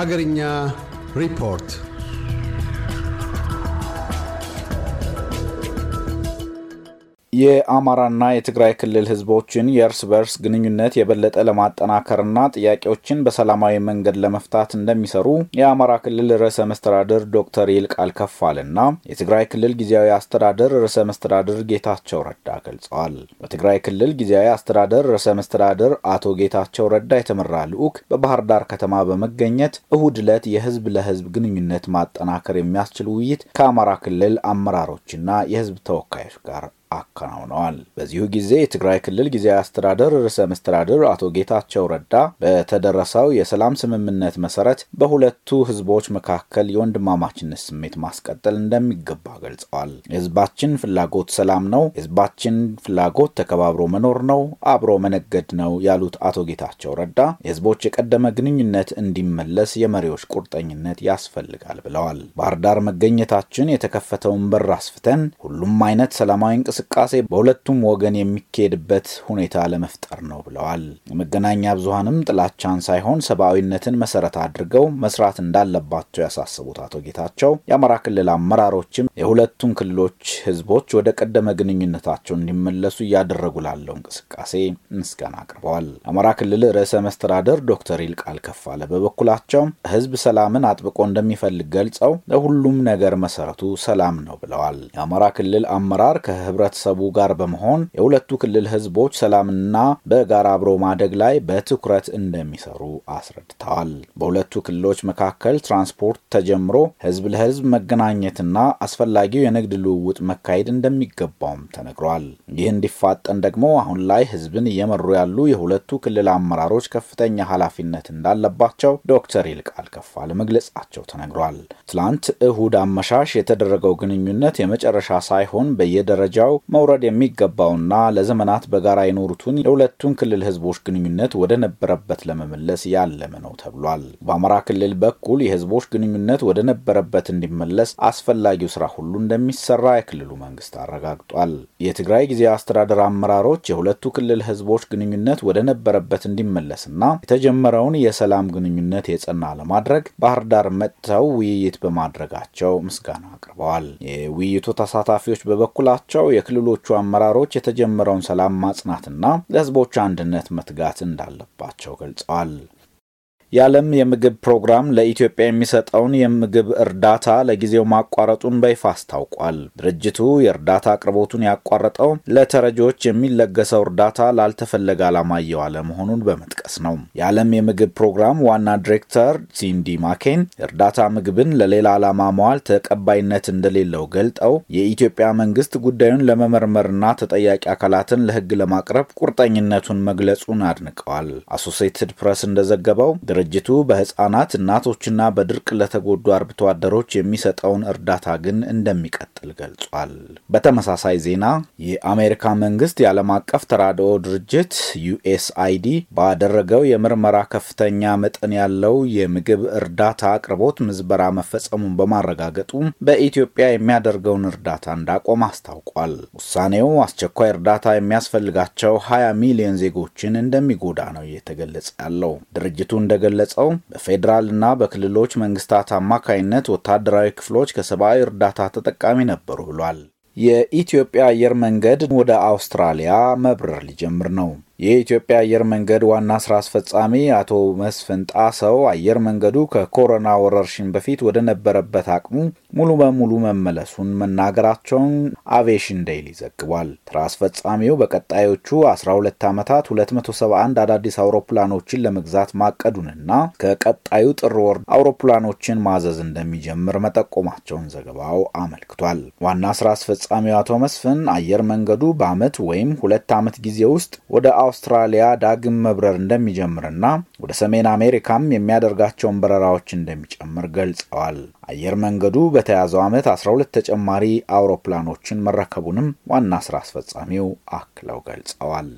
Hagarinya Report የአማራና የትግራይ ክልል ህዝቦችን የእርስ በርስ ግንኙነት የበለጠ ለማጠናከርና ጥያቄዎችን በሰላማዊ መንገድ ለመፍታት እንደሚሰሩ የአማራ ክልል ርዕሰ መስተዳድር ዶክተር ይልቃል ከፋልና የትግራይ ክልል ጊዜያዊ አስተዳደር ርዕሰ መስተዳድር ጌታቸው ረዳ ገልጸዋል። በትግራይ ክልል ጊዜያዊ አስተዳደር ርዕሰ መስተዳድር አቶ ጌታቸው ረዳ የተመራ ልዑክ በባህር ዳር ከተማ በመገኘት እሁድ ዕለት የህዝብ ለህዝብ ግንኙነት ማጠናከር የሚያስችል ውይይት ከአማራ ክልል አመራሮችና የህዝብ ተወካዮች ጋር አከናውነዋል። በዚሁ ጊዜ የትግራይ ክልል ጊዜያዊ አስተዳደር ርዕሰ መስተዳድር አቶ ጌታቸው ረዳ በተደረሰው የሰላም ስምምነት መሰረት በሁለቱ ህዝቦች መካከል የወንድማማችነት ስሜት ማስቀጠል እንደሚገባ ገልጸዋል። የህዝባችን ፍላጎት ሰላም ነው፣ የህዝባችን ፍላጎት ተከባብሮ መኖር ነው፣ አብሮ መነገድ ነው ያሉት አቶ ጌታቸው ረዳ የህዝቦች የቀደመ ግንኙነት እንዲመለስ የመሪዎች ቁርጠኝነት ያስፈልጋል ብለዋል። ባህር ዳር መገኘታችን የተከፈተውን በር አስፍተን ሁሉም አይነት ሰላማዊ እንቅስቃሴ እንቅስቃሴ በሁለቱም ወገን የሚካሄድበት ሁኔታ ለመፍጠር ነው ብለዋል። የመገናኛ ብዙሀንም ጥላቻን ሳይሆን ሰብአዊነትን መሰረት አድርገው መስራት እንዳለባቸው ያሳሰቡት አቶ ጌታቸው የአማራ ክልል አመራሮችም የሁለቱም ክልሎች ህዝቦች ወደ ቀደመ ግንኙነታቸው እንዲመለሱ እያደረጉ ላለው እንቅስቃሴ ምስጋና አቅርበዋል። የአማራ ክልል ርዕሰ መስተዳደር ዶክተር ይልቃል ከፋለ በበኩላቸው ህዝብ ሰላምን አጥብቆ እንደሚፈልግ ገልጸው ለሁሉም ነገር መሰረቱ ሰላም ነው ብለዋል። የአማራ ክልል አመራር ከህብረ ህብረተሰቡ ጋር በመሆን የሁለቱ ክልል ህዝቦች ሰላምና በጋራ አብሮ ማደግ ላይ በትኩረት እንደሚሰሩ አስረድተዋል። በሁለቱ ክልሎች መካከል ትራንስፖርት ተጀምሮ ህዝብ ለህዝብ መገናኘትና አስፈላጊው የንግድ ልውውጥ መካሄድ እንደሚገባውም ተነግሯል። ይህ እንዲፋጠን ደግሞ አሁን ላይ ህዝብን እየመሩ ያሉ የሁለቱ ክልል አመራሮች ከፍተኛ ኃላፊነት እንዳለባቸው ዶክተር ይልቃል ከፋለ መግለጻቸው ተነግሯል። ትላንት እሁድ አመሻሽ የተደረገው ግንኙነት የመጨረሻ ሳይሆን በየደረጃው መውረድ የሚገባውና ለዘመናት በጋራ የኖሩትን የሁለቱን ክልል ህዝቦች ግንኙነት ወደ ነበረበት ለመመለስ ያለመ ነው ተብሏል። በአማራ ክልል በኩል የህዝቦች ግንኙነት ወደ ነበረበት እንዲመለስ አስፈላጊው ስራ ሁሉ እንደሚሰራ የክልሉ መንግስት አረጋግጧል። የትግራይ ጊዜያዊ አስተዳደር አመራሮች የሁለቱ ክልል ህዝቦች ግንኙነት ወደ ነበረበት እንዲመለስና የተጀመረውን የሰላም ግንኙነት የጸና ለማድረግ ባህር ዳር መጥተው ውይይት በማድረጋቸው ምስጋና አቅርበዋል። የውይይቱ ተሳታፊዎች በበኩላቸው የክልሎቹ አመራሮች የተጀመረውን ሰላም ማጽናትና ለህዝቦች አንድነት መትጋት እንዳለባቸው ገልጸዋል። የዓለም የምግብ ፕሮግራም ለኢትዮጵያ የሚሰጠውን የምግብ እርዳታ ለጊዜው ማቋረጡን በይፋ አስታውቋል። ድርጅቱ የእርዳታ አቅርቦቱን ያቋረጠው ለተረጂዎች የሚለገሰው እርዳታ ላልተፈለገ ዓላማ እየዋለ መሆኑን በመጥቀስ ነው። የዓለም የምግብ ፕሮግራም ዋና ዲሬክተር ሲንዲ ማኬን እርዳታ ምግብን ለሌላ ዓላማ መዋል ተቀባይነት እንደሌለው ገልጠው የኢትዮጵያ መንግስት ጉዳዩን ለመመርመርና ተጠያቂ አካላትን ለህግ ለማቅረብ ቁርጠኝነቱን መግለጹን አድንቀዋል። አሶሴትድ ፕሬስ እንደዘገበው ድርጅቱ በህጻናት እናቶችና በድርቅ ለተጎዱ አርብቶ አደሮች የሚሰጠውን እርዳታ ግን እንደሚቀጥል ገልጿል። በተመሳሳይ ዜና የአሜሪካ መንግስት የዓለም አቀፍ ተራድኦ ድርጅት ዩኤስአይዲ ባደረገው የምርመራ ከፍተኛ መጠን ያለው የምግብ እርዳታ አቅርቦት ምዝበራ መፈጸሙን በማረጋገጡ በኢትዮጵያ የሚያደርገውን እርዳታ እንዳቆመ አስታውቋል። ውሳኔው አስቸኳይ እርዳታ የሚያስፈልጋቸው 20 ሚሊዮን ዜጎችን እንደሚጎዳ ነው እየተገለጸ ያለው። ድርጅቱ እንደገለጸው በፌዴራል እና በክልሎች መንግስታት አማካይነት ወታደራዊ ክፍሎች ከሰብአዊ እርዳታ ተጠቃሚ ነበሩ ብሏል። የኢትዮጵያ አየር መንገድ ወደ አውስትራሊያ መብረር ሊጀምር ነው። የኢትዮጵያ አየር መንገድ ዋና ስራ አስፈጻሚ አቶ መስፍን ጣሰው አየር መንገዱ ከኮሮና ወረርሽኝ በፊት ወደ ነበረበት አቅሙ ሙሉ በሙሉ መመለሱን መናገራቸውን Aviation Daily ዘግቧል። ስራ አስፈጻሚው በቀጣዮቹ 12 ዓመታት 271 አዳዲስ አውሮፕላኖችን ለመግዛት ማቀዱንና ከቀጣዩ ጥር ወር አውሮፕላኖችን ማዘዝ እንደሚጀምር መጠቆማቸውን ዘገባው አመልክቷል። ዋና ስራ አስፈጻሚው አቶ መስፍን አየር መንገዱ በዓመት ወይም ሁለት ዓመት ጊዜ ውስጥ ወደ አውስትራሊያ ዳግም መብረር እንደሚጀምርና ወደ ሰሜን አሜሪካም የሚያደርጋቸውን በረራዎች እንደሚጨምር ገልጸዋል። አየር መንገዱ በተያዘው ዓመት 12 ተጨማሪ አውሮፕላኖችን መረከቡንም ዋና ስራ አስፈጻሚው አክለው ገልጸዋል።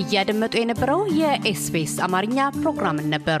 እያደመጡ የነበረው የ SBS አማርኛ ፕሮግራምን ነበር።